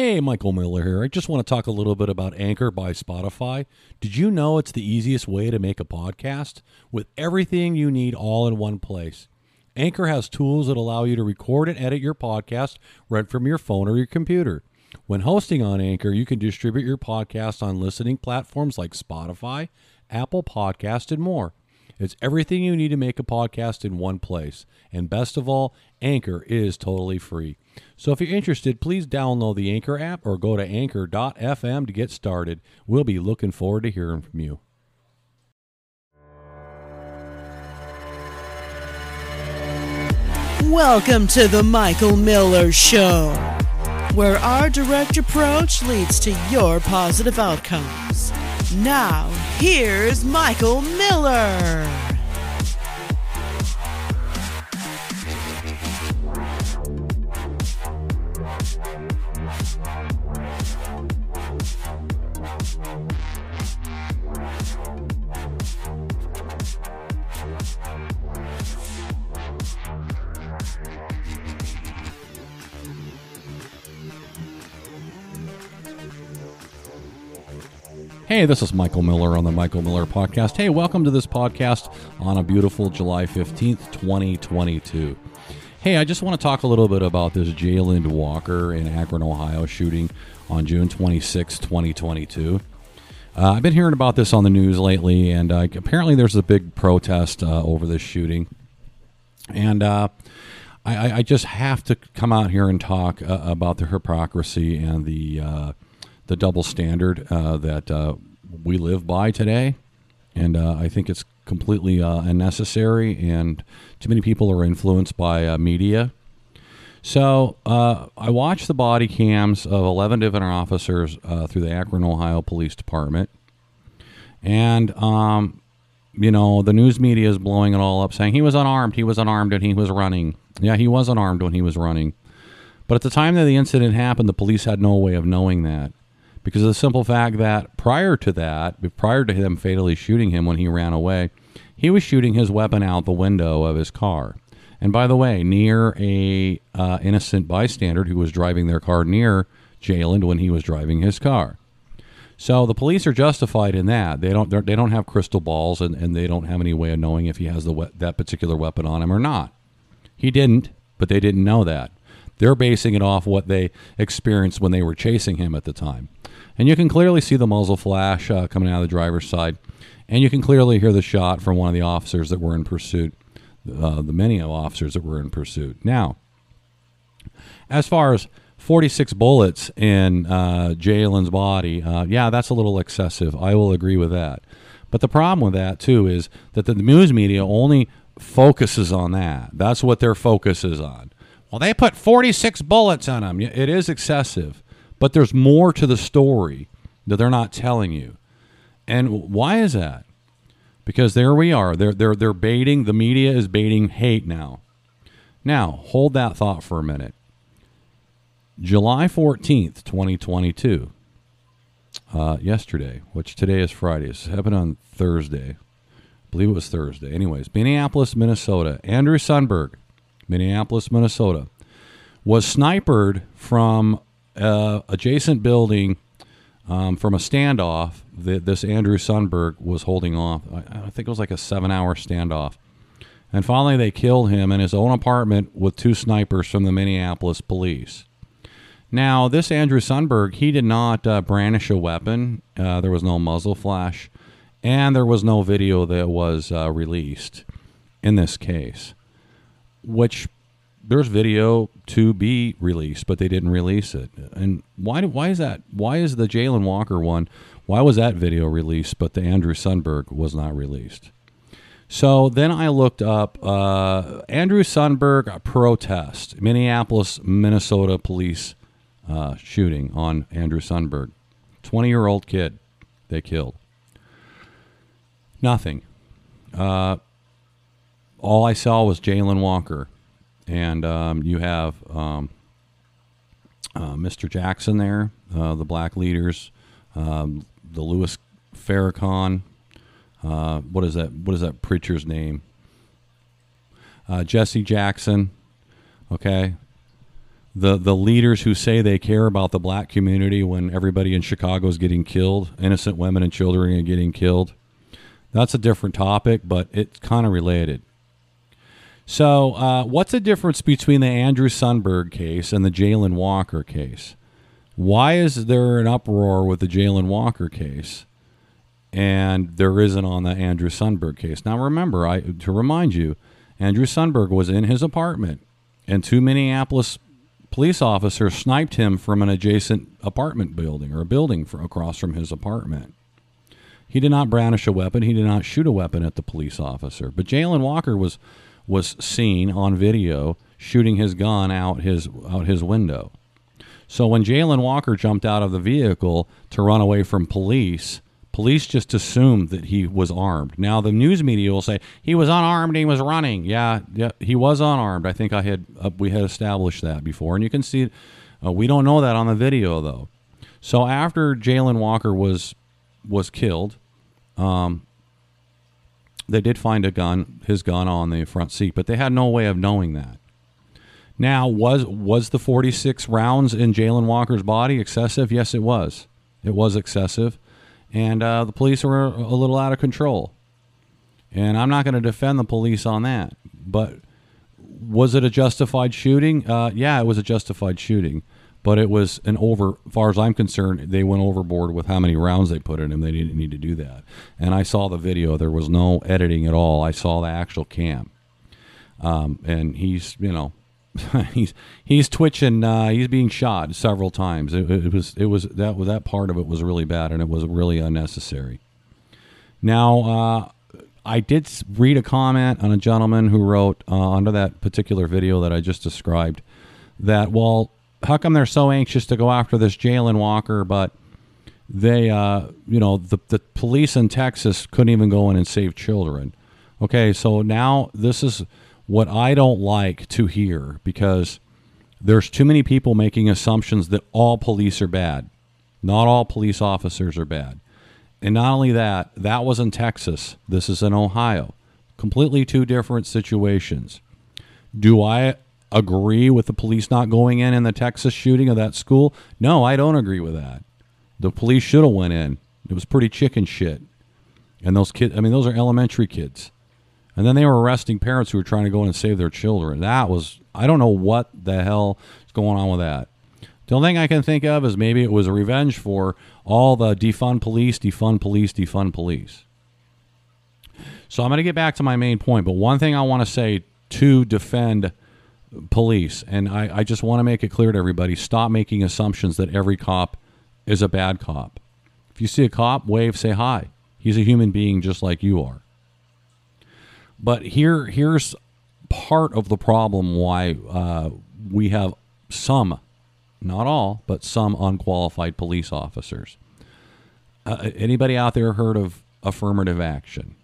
Hey, Michael Miller here. I just want to talk a little bit about Anchor by Spotify. Did you know it's the easiest way to make a podcast with everything you need all in one place? Anchor has tools that allow you to record and edit your podcast right from your phone or your computer. When hosting on Anchor, you can distribute your podcast on listening platforms like Spotify, Apple Podcast, and more. It's everything you need to make a podcast in one place. And best of all, Anchor is totally free. So if you're interested, please download the Anchor app or go to anchor.fm to get started. We'll be looking forward to hearing from you. Welcome to the Michael Miller Show, where our direct approach leads to your positive outcomes. Now, here's Michael Miller. Hey, this is Michael Miller on the Michael Miller Podcast. Hey, welcome to this podcast on a beautiful July 15th, 2022. Hey, I just want to talk a little bit about this Jayland Walker in Akron, Ohio shooting on June 26, 2022. Uh, I've been hearing about this on the news lately, and uh, apparently there's a big protest uh, over this shooting. And uh, I, I, just have to come out here and talk uh, about the hypocrisy and the uh, the double standard uh, that uh, we live by today, and uh, I think it's completely unnecessary. And too many people are influenced by media. So I watched the body cams of eleven different officers through the Akron, Ohio Police Department, and um, you know the news media is blowing it all up, saying he was unarmed, he was unarmed, and he was running. Yeah, he was unarmed when he was running. But at the time that the incident happened, the police had no way of knowing that because of the simple fact that prior to that, prior to him fatally shooting him when he ran away, he was shooting his weapon out the window of his car. And by the way, near a uh, innocent bystander who was driving their car near Jayland when he was driving his car. So the police are justified in that. They don't they don't have crystal balls and, and they don't have any way of knowing if he has the we- that particular weapon on him or not. He didn't, but they didn't know that. They're basing it off what they experienced when they were chasing him at the time. And you can clearly see the muzzle flash uh, coming out of the driver's side. And you can clearly hear the shot from one of the officers that were in pursuit, uh, the many officers that were in pursuit. Now, as far as 46 bullets in uh, Jayland's body, uh, yeah, that's a little excessive. I will agree with that. But the problem with that, too, is that the news media only focuses on that. That's what their focus is on. Well, they put 46 bullets on him. It is excessive. But there's more to the story that they're not telling you. And why is that? Because there we are. They're they're they're baiting the media is baiting hate now. Now, hold that thought for a minute. July 14th, 2022. Uh, yesterday, which today is Friday. It happened on Thursday. I believe it was Thursday. Anyways, Minneapolis, Minnesota. Andrew Sundberg, Minneapolis, Minnesota, was sniped from uh, adjacent building um, from a standoff that this Andrew Sundberg was holding off. I, I think it was like a seven hour standoff. And finally, they killed him in his own apartment with two snipers from the Minneapolis police. Now, this Andrew Sundberg, he did not uh, brandish a weapon. Uh, there was no muzzle flash, and there was no video that was uh, released in this case, which there's video to be released, but they didn't release it. And why? Why is that? Why is the Jayland Walker one? Why was that video released, but the Andrew Sunberg was not released? So then I looked up uh, Andrew Sunberg protest, Minneapolis, Minnesota police uh, shooting on Andrew Sunberg, twenty-year-old kid they killed. Nothing. Uh, all I saw was Jayland Walker and um, you have um, uh, Mr. Jackson there, uh, the black leaders, um, the Louis Farrakhan. Uh, what is that? What is that preacher's name? Uh, Jesse Jackson. Okay, the the leaders who say they care about the black community when everybody in Chicago is getting killed, innocent women and children are getting killed. That's a different topic, but it's kind of related. So, uh, what's the difference between the Andrew Sunberg case and the Jayland Walker case? Why is there an uproar with the Jayland Walker case, and there isn't on the Andrew Sunberg case? Now, remember, I to remind you, Andrew Sunberg was in his apartment, and two Minneapolis police officers sniped him from an adjacent apartment building or a building across from his apartment. He did not brandish a weapon. He did not shoot a weapon at the police officer. But Jayland Walker was was seen on video shooting his gun out his out his window. So when Jayland Walker jumped out of the vehicle to run away from police, police just assumed that he was armed. Now the news media will say he was unarmed he was running. Yeah, yeah, he was unarmed. I think I had uh, we had established that before, and you can see uh, we don't know that on the video though. So after Jayland Walker was was killed, um, they did find a gun, his gun, on the front seat, but they had no way of knowing that. Now, was was the 46 rounds in Jayland Walker's body excessive? Yes, it was. It was excessive, and uh, the police were a little out of control. And I'm not going to defend the police on that, but was it a justified shooting? Uh, yeah, it was a justified shooting but it was an over. Far as I'm concerned, they went overboard with how many rounds they put in him. They didn't need to do that. And I saw the video. There was no editing at all. I saw the actual cam, um, and he's you know. he's he's twitching. Uh, he's being shot several times. It, it, was it was that was that part of it was really bad, and it was really unnecessary. Now, uh, I did read a comment on a gentleman who wrote uh, under that particular video that I just described that well, how come they're so anxious to go after this Jayland Walker, but they, uh, you know, the, the police in Texas couldn't even go in and save children. Okay, so now this is what I don't like to hear because there's too many people making assumptions that all police are bad. Not all police officers are bad. And not only that, that was in Texas. This is in Ohio. Completely two different situations. Do I agree with the police not going in in the Texas shooting of that school? No, I don't agree with that. The police should have went in. It was pretty chicken shit. And those kids, I mean, those are elementary kids. And then they were arresting parents who were trying to go in and save their children. That was, I don't know what the hell is going on with that. The only thing I can think of is maybe it was a revenge for all the defund police, defund police, defund police. So I'm going to get back to my main point. But one thing I want to say to defend police. And I, I just want to make it clear to everybody stop making assumptions that every cop is a bad cop. If you see a cop, wave, say hi. He's a human being just like you are. But here, here's part of the problem why uh, we have some, not all, but some unqualified police officers. Uh, anybody out there heard of affirmative action?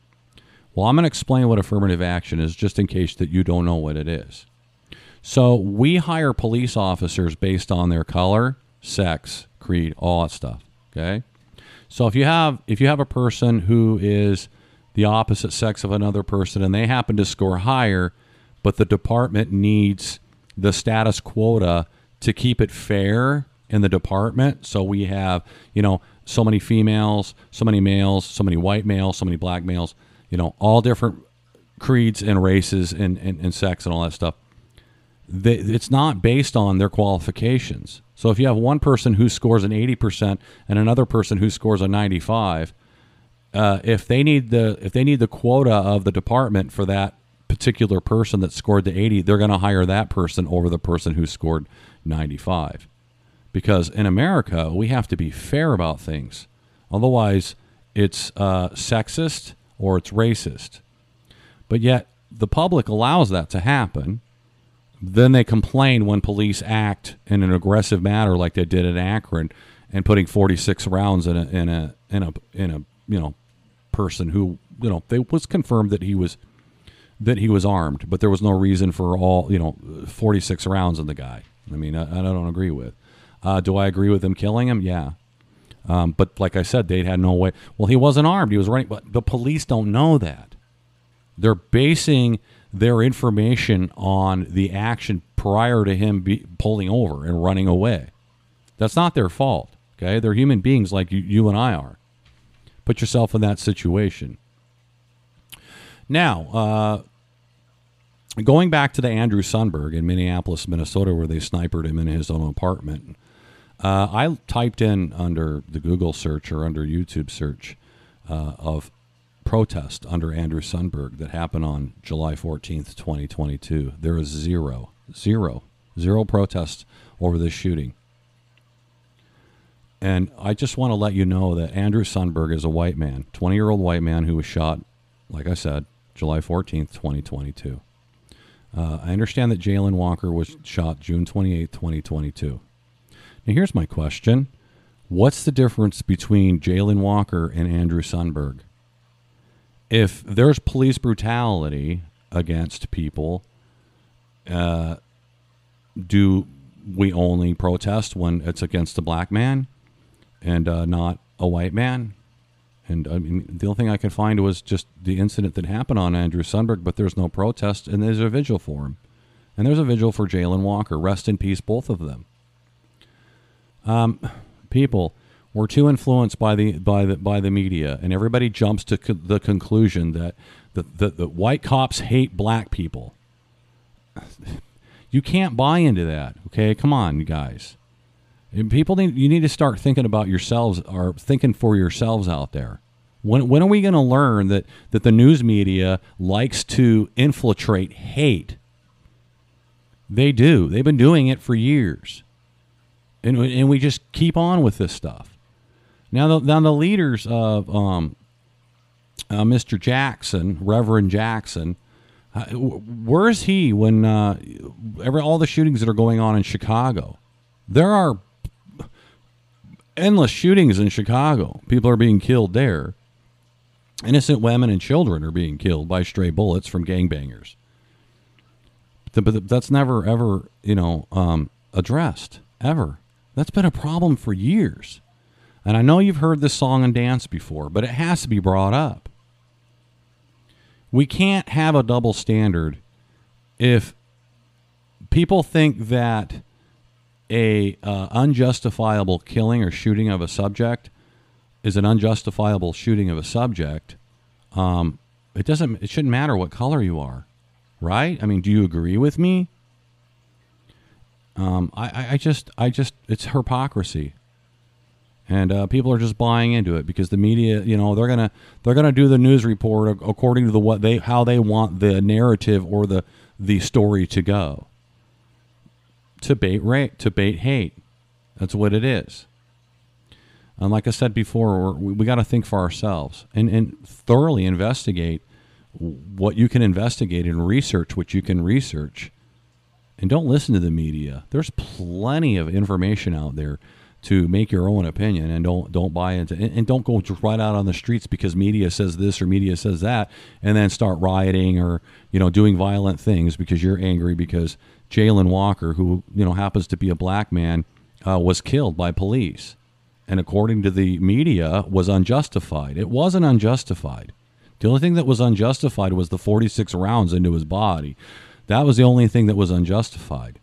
Well, I'm going to explain what affirmative action is just in case that you don't know what it is. So we hire police officers based on their color, sex, creed, all that stuff. Okay. So if you have if you have a person who is the opposite sex of another person and they happen to score higher, but the department needs the status quota to keep it fair in the department. So we have, you know, so many females, so many males, so many white males, so many black males, you know, all different creeds and races and, and, and sex and all that stuff they, it's not based on their qualifications. So if you have one person who scores an 80% and another person who scores a 95, uh, if they need the if they need the quota of the department for that particular person that scored the 80, they're going to hire that person over the person who scored 95. Because in America, we have to be fair about things. Otherwise, it's uh, sexist or it's racist. But yet, the public allows that to happen then they complain when police act in an aggressive manner, like they did in Akron, and putting 46 rounds in a in a in a in a you know person who you know they was confirmed that he was that he was armed, but there was no reason for all you know 46 rounds in the guy. I mean, I, I don't agree with. Uh, do I agree with them killing him? Yeah. Um, but like I said, they had no way. Well, he wasn't armed. He was running. But the police don't know that. They're basing their information on the action prior to him be pulling over and running away. That's not their fault. Okay, they're human beings like you, you and I are. Put yourself in that situation. Now, uh, going back to the Andrew Sunberg in Minneapolis, Minnesota, where they sniped him in his own apartment, uh, I typed in under the Google search or under YouTube search uh, of protest under Andrew Sundberg that happened on July 14th, 2022. There was zero, zero, zero protest over this shooting. And I just want to let you know that Andrew Sundberg is a white man, 20 year old white man who was shot, like I said, July 14th, 2022. Uh, I understand that Jayland Walker was shot June 28th, 2022. Now, here's my question What's the difference between Jayland Walker and Andrew Sundberg? If there's police brutality against people, uh, do we only protest when it's against a black man and uh, not a white man? And I mean, the only thing I could find was just the incident that happened on Andrew Sundberg, but there's no protest, and there's a vigil for him. And there's a vigil for Jayland Walker. Rest in peace, both of them. Um, people, we're too influenced by the by the by the media, and everybody jumps to co- the conclusion that the, the, the white cops hate black people. You can't buy into that. Okay, come on, guys. And people need you need to start thinking about yourselves or thinking for yourselves out there. When when are we going to learn that that the news media likes to infiltrate hate? They do. They've been doing it for years, and and we just keep on with this stuff. Now the now the leaders of um, uh, Mr. Jackson, Reverend Jackson, uh, where is he when uh, every all the shootings that are going on in Chicago? There are endless shootings in Chicago. People are being killed there. Innocent women and children are being killed by stray bullets from gangbangers. But that's never ever you know um, addressed ever. That's been a problem for years. And I know you've heard this song and dance before, but it has to be brought up. We can't have a double standard if people think that a uh, unjustifiable killing or shooting of a subject is an unjustifiable shooting of a subject. Um, it doesn't. It shouldn't matter what color you are, right? I mean, do you agree with me? Um, I, I just, I just, it's hypocrisy and uh, people are just buying into it because the media, you know, they're gonna they're gonna do the news report according to the what they how they want the narrative or the the story to go. To bait rate, to bait hate, that's what it is. And like I said before, we, we got to think for ourselves and, and thoroughly investigate what you can investigate and research what you can research. And don't listen to the media. There's plenty of information out there to make your own opinion and don't don't buy into and, don't go right out on the streets because media says this or media says that and then start rioting or you know doing violent things because you're angry because Jayland Walker who you know happens to be a black man uh, was killed by police. And according to the media was unjustified. It wasn't unjustified. The only thing that was unjustified was the 46 rounds into his body. That was the only thing that was unjustified.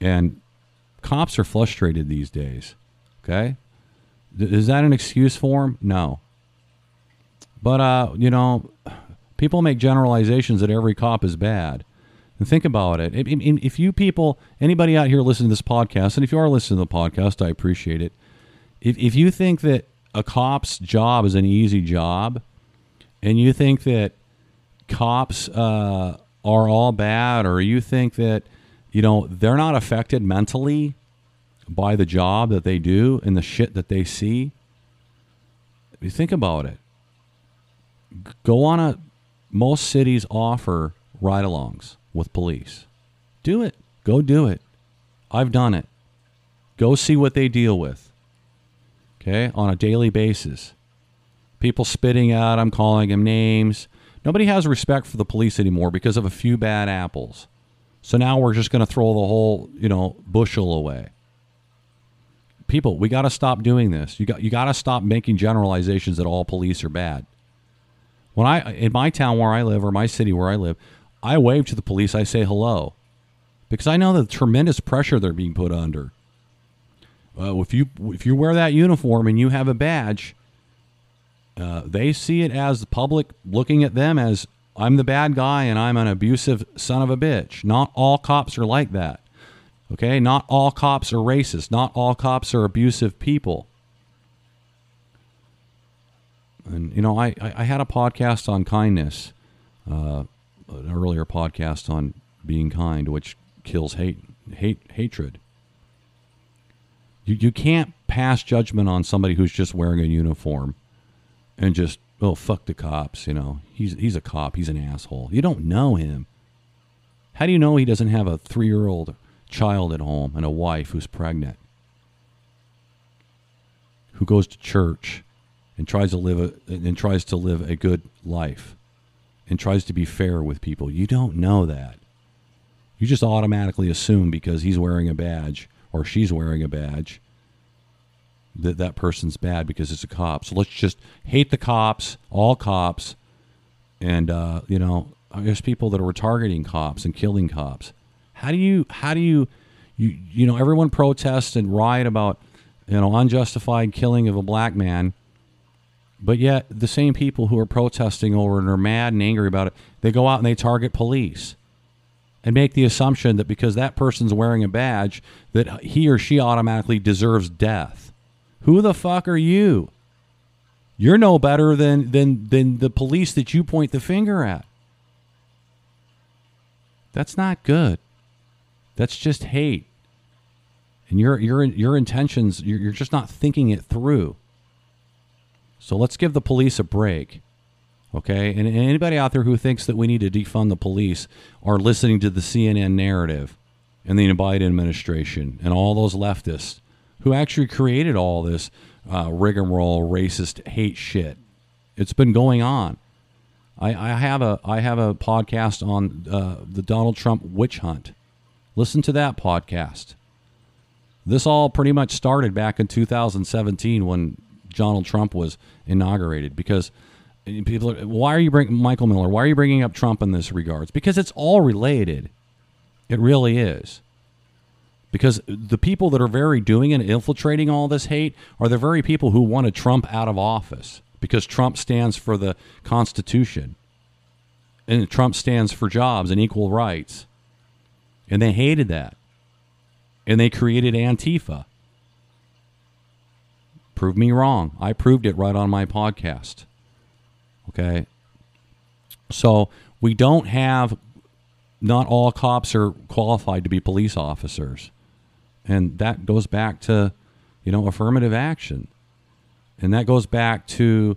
And cops are frustrated these days. Okay, is that an excuse for them? No. But uh, you know, people make generalizations that every cop is bad. And think about it. If you people, anybody out here listening to this podcast, and if you are listening to the podcast, I appreciate it. If if you think that a cop's job is an easy job, and you think that cops uh, are all bad, or you think that you know, they're not affected mentally by the job that they do and the shit that they see. If you think about it, go on a. Most cities offer ride alongs with police. Do it. Go do it. I've done it. Go see what they deal with. Okay, on a daily basis. People spitting at them, calling them names. Nobody has respect for the police anymore because of a few bad apples. So now we're just going to throw the whole, you know, bushel away. People, we got to stop doing this. You got you got to stop making generalizations that all police are bad. When I in my town where I live or my city where I live, I wave to the police. I say hello because I know the tremendous pressure they're being put under. If you if you wear that uniform and you have a badge, uh, they see it as the public looking at them as I'm the bad guy and I'm an abusive son of a bitch. Not all cops are like that. Okay, not all cops are racist. Not all cops are abusive people. And you know, I I had a podcast on kindness, uh, an earlier podcast on being kind, which kills hate, hate, hatred. You you can't pass judgment on somebody who's just wearing a uniform, and just oh fuck the cops. You know, he's he's a cop. He's an asshole. You don't know him. How do you know he doesn't have a three year old child at home and a wife who's pregnant, who goes to church? and tries to live a and tries to live a good life and tries to be fair with people. You don't know that. You just automatically assume because he's wearing a badge or she's wearing a badge that that person's bad because it's a cop. So let's just hate the cops, all cops, and uh, you know there's people that are targeting cops and killing cops. How do you how do you you you know everyone protests and riot about you know unjustified killing of a black man but yet, the same people who are protesting over and are mad and angry about it, they go out and they target police and make the assumption that because that person's wearing a badge, that he or she automatically deserves death. Who the fuck are you? You're no better than, than, than the police that you point the finger at. That's not good. That's just hate. And your, your, your intentions, you're, you're just not thinking it through. So let's give the police a break. Okay? And anybody out there who thinks that we need to defund the police are listening to the CNN narrative and the Biden administration and all those leftists who actually created all this uh, rigmarole, racist hate shit. It's been going on. I, I have a I have a podcast on uh, the Donald Trump witch hunt. Listen to that podcast. This all pretty much started back in 2017 when Donald Trump was inaugurated because people are, why are you bringing Michael Miller? Why are you bringing up Trump in this regards? Because it's all related. It really is. Because the people that are very doing and infiltrating all this hate are the very people who wanted Trump out of office because Trump stands for the Constitution and Trump stands for jobs and equal rights. And they hated that. And they created Antifa. Prove me wrong. I proved it right on my podcast. Okay. So we don't have, not all cops are qualified to be police officers. And that goes back to, you know, affirmative action. And that goes back to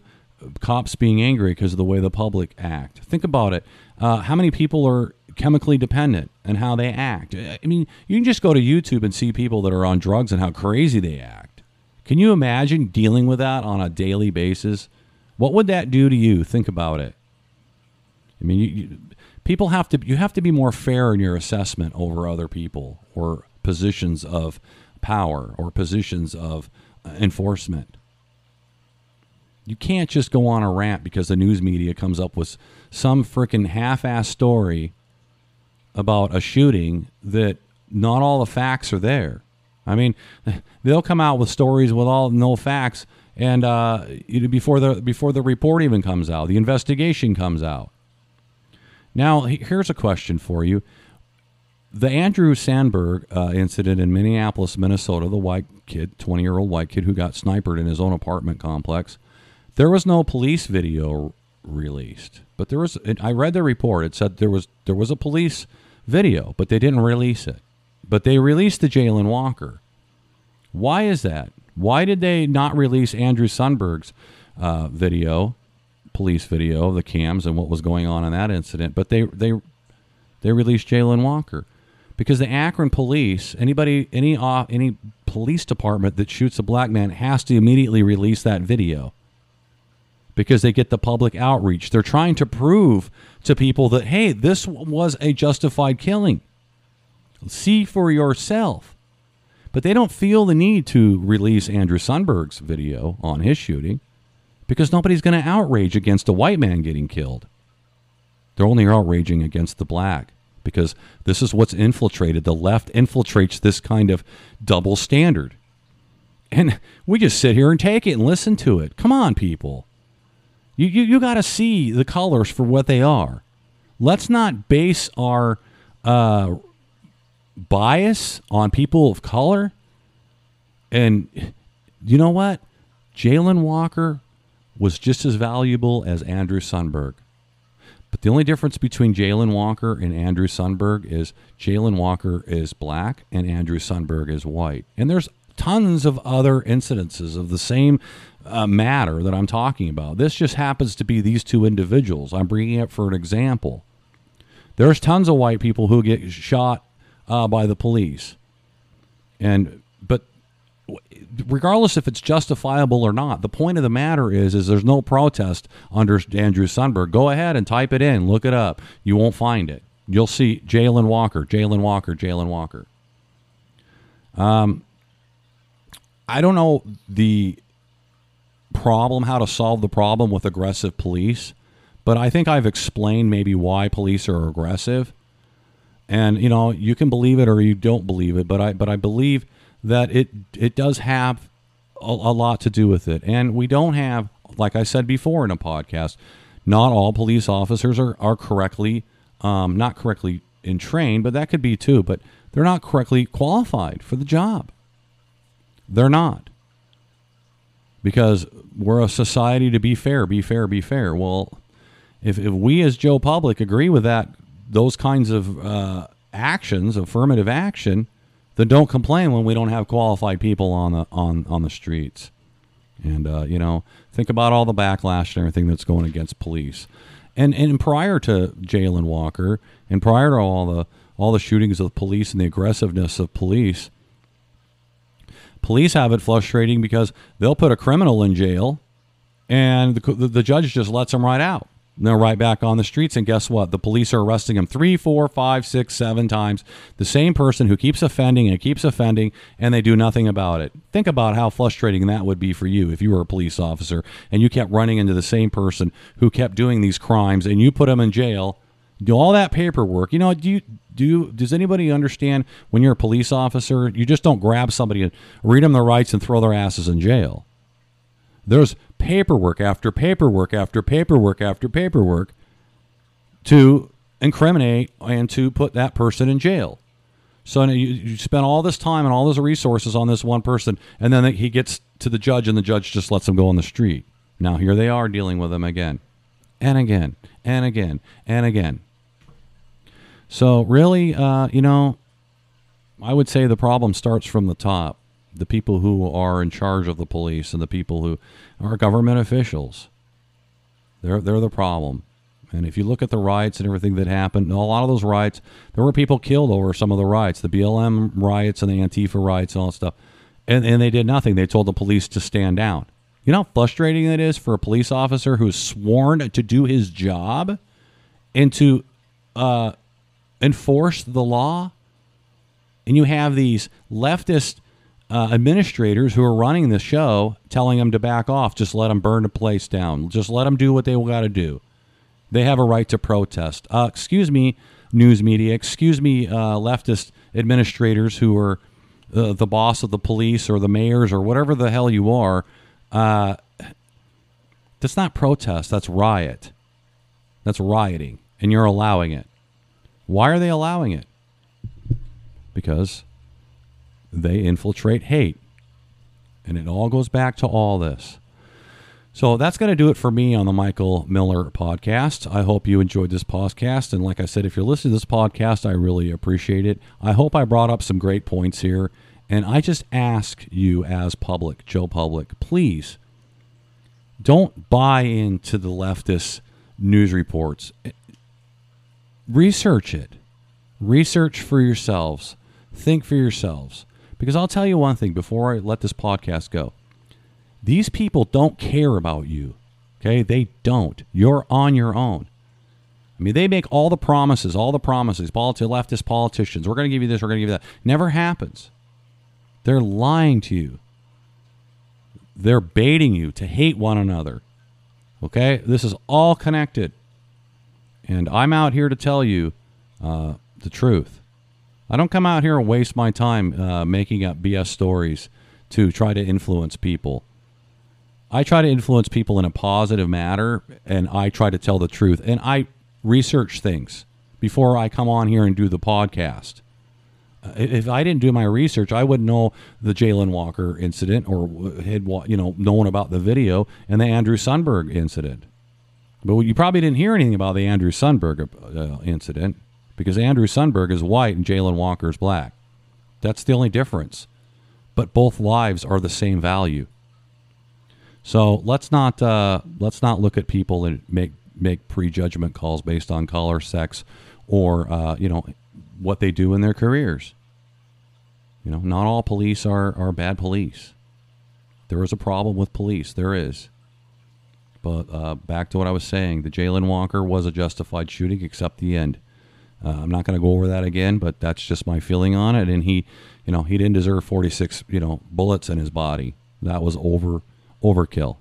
cops being angry because of the way the public act. Think about it. Uh, how many people are chemically dependent and how they act? I mean, you can just go to YouTube and see people that are on drugs and how crazy they act. Can you imagine dealing with that on a daily basis? What would that do to you? Think about it. I mean, you, you, people have to you have to be more fair in your assessment over other people or positions of power or positions of uh, enforcement. You can't just go on a rant because the news media comes up with some freaking half-ass story about a shooting that not all the facts are there. I mean, they'll come out with stories with all no facts, and uh, before the before the report even comes out, the investigation comes out. Now, here's a question for you: the Andrew Sandberg uh, incident in Minneapolis, Minnesota, the white kid, 20 year old white kid who got sniped in his own apartment complex. There was no police video released, but there was. I read the report. It said there was there was a police video, but they didn't release it. But they released the Jayland Walker. Why is that? Why did they not release Andrew Sandberg's uh, video, police video of the cams and what was going on in that incident? But they they they released Jayland Walker because the Akron police, anybody, any uh, any police department that shoots a black man has to immediately release that video because they get the public outreach. They're trying to prove to people that hey, this was a justified killing. See for yourself. But they don't feel the need to release Andrew Sunberg's video on his shooting because nobody's going to outrage against a white man getting killed. They're only outraging against the black because this is what's infiltrated. The left infiltrates this kind of double standard. And we just sit here and take it and listen to it. Come on, people. You, you, you got to see the colors for what they are. Let's not base our uh, bias on people of color. And you know what? Jayland Walker was just as valuable as Andrew Sundberg. But the only difference between Jayland Walker and Andrew Sunberg is Jayland Walker is black and Andrew Sunberg is white. And there's tons of other incidences of the same uh, matter that I'm talking about. This just happens to be these two individuals. I'm bringing it up for an example. There's tons of white people who get shot uh, by the police, and regardless if it's justifiable or not, the point of the matter is is there's no protest under Andrew Sunberg. Go ahead and type it in, look it up. You won't find it. You'll see Jayland Walker, Jayland Walker, Jayland Walker. Um, I don't know the problem, how to solve the problem with aggressive police, but I think I've explained maybe why police are aggressive. And you know, you can believe it or you don't believe it, but I but I believe that it it does have a, a lot to do with it. And we don't have, like I said before in a podcast, not all police officers are are correctly, um, not correctly in trained, but that could be too. But they're not correctly qualified for the job. They're not because we're a society to be fair, be fair, be fair. Well, if, if we as Joe Public agree with that, those kinds of uh, actions, affirmative action, then don't complain when we don't have qualified people on the on on the streets. And uh, you know, think about all the backlash and everything that's going against police. And and prior to Jayland Walker, and prior to all the all the shootings of police and the aggressiveness of police, Police have it frustrating because they'll put a criminal in jail, and the, the, the judge just lets them right out. And they're right back on the streets, and guess what? The police are arresting them three, four, five, six, seven times. The same person who keeps offending and keeps offending, and they do nothing about it. Think about how frustrating that would be for you if you were a police officer and you kept running into the same person who kept doing these crimes, and you put them in jail, do all that paperwork. You know, do you do does anybody understand when you're a police officer, you just don't grab somebody and read them their rights and throw their asses in jail. There's paperwork after paperwork after paperwork after paperwork to incriminate and to put that person in jail. So you, you spend all this time and all those resources on this one person, and then he gets to the judge, and the judge just lets him go on the street. Now here they are dealing with him again, and again, and again, and again. So really, uh, you know, I would say the problem starts from the top. The people who are in charge of the police and the people who are government officials. They're they're the problem. And if you look at the riots and everything that happened, a lot of those riots, there were people killed over some of the riots, the BLM riots and the Antifa riots and all that stuff. And, and they did nothing. They told the police to stand down. You know how frustrating it is for a police officer who's sworn to do his job and to uh, enforce the law, and you have these leftist uh, administrators who are running the show telling them to back off, just let them burn the place down, just let them do what they got to do. They have a right to protest. Uh, excuse me, news media. Excuse me, uh, leftist administrators who are uh, the boss of the police or the mayors or whatever the hell you are. Uh, that's not protest. That's riot. That's rioting, and you're allowing it. Why are they allowing it? Because they infiltrate hate. And it all goes back to all this. So that's going to do it for me on the Michael Miller podcast. I hope you enjoyed this podcast. And like I said, if you're listening to this podcast, I really appreciate it. I hope I brought up some great points here. And I just ask you, as public, Joe Public, please don't buy into the leftist news reports research it. Research for yourselves. Think for yourselves. Because I'll tell you one thing before I let this podcast go. These people don't care about you. Okay? They don't. You're on your own. I mean, they make all the promises, all the promises, politi- leftist politicians. We're going to give you this, we're going to give you that. Never happens. They're lying to you. They're baiting you to hate one another. Okay? This is all connected. And I'm out here to tell you uh, the truth. I don't come out here and waste my time uh, making up BS stories to try to influence people. I try to influence people in a positive manner and I try to tell the truth. And I research things before I come on here and do the podcast. Uh, if I didn't do my research, I wouldn't know the Jayland Walker incident or had you know known about the video and the Andrew Sunberg incident. But you probably didn't hear anything about the Andrew Sunberg uh, incident because Andrew Sundberg is white and Jayland Walker is black. That's the only difference. But both lives are the same value. So let's not uh, let's not look at people and make make prejudgment calls based on color, sex, or uh, you know what they do in their careers. You know, not all police are are bad police. There is a problem with police. There is. But uh, back to what I was saying, the Jayland Walker was a justified shooting, except the end. Uh, I'm not going to go over that again, but that's just my feeling on it. And he, you know, he didn't deserve 46, you know, bullets in his body. That was over overkill.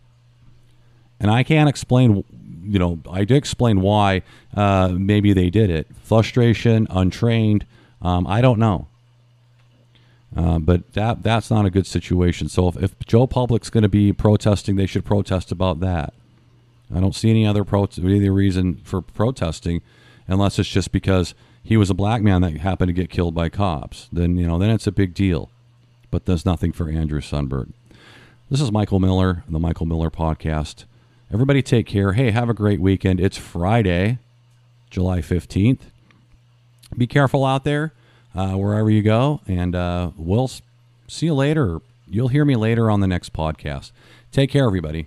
And I can't explain, you know, I did explain why uh, maybe they did it. Frustration, untrained. Um, I don't know. Uh, but that that's not a good situation. So if, if Joe Public's going to be protesting, they should protest about that. I don't see any other pro- any reason for protesting, unless it's just because he was a black man that happened to get killed by cops. Then you know, then it's a big deal. But there's nothing for Andrew Sundberg. This is Michael Miller, the Michael Miller Podcast. Everybody take care. Hey, have a great weekend. It's Friday, July 15th. Be careful out there uh, wherever you go, and uh, we'll see you later. You'll hear me later on the next podcast. Take care, everybody.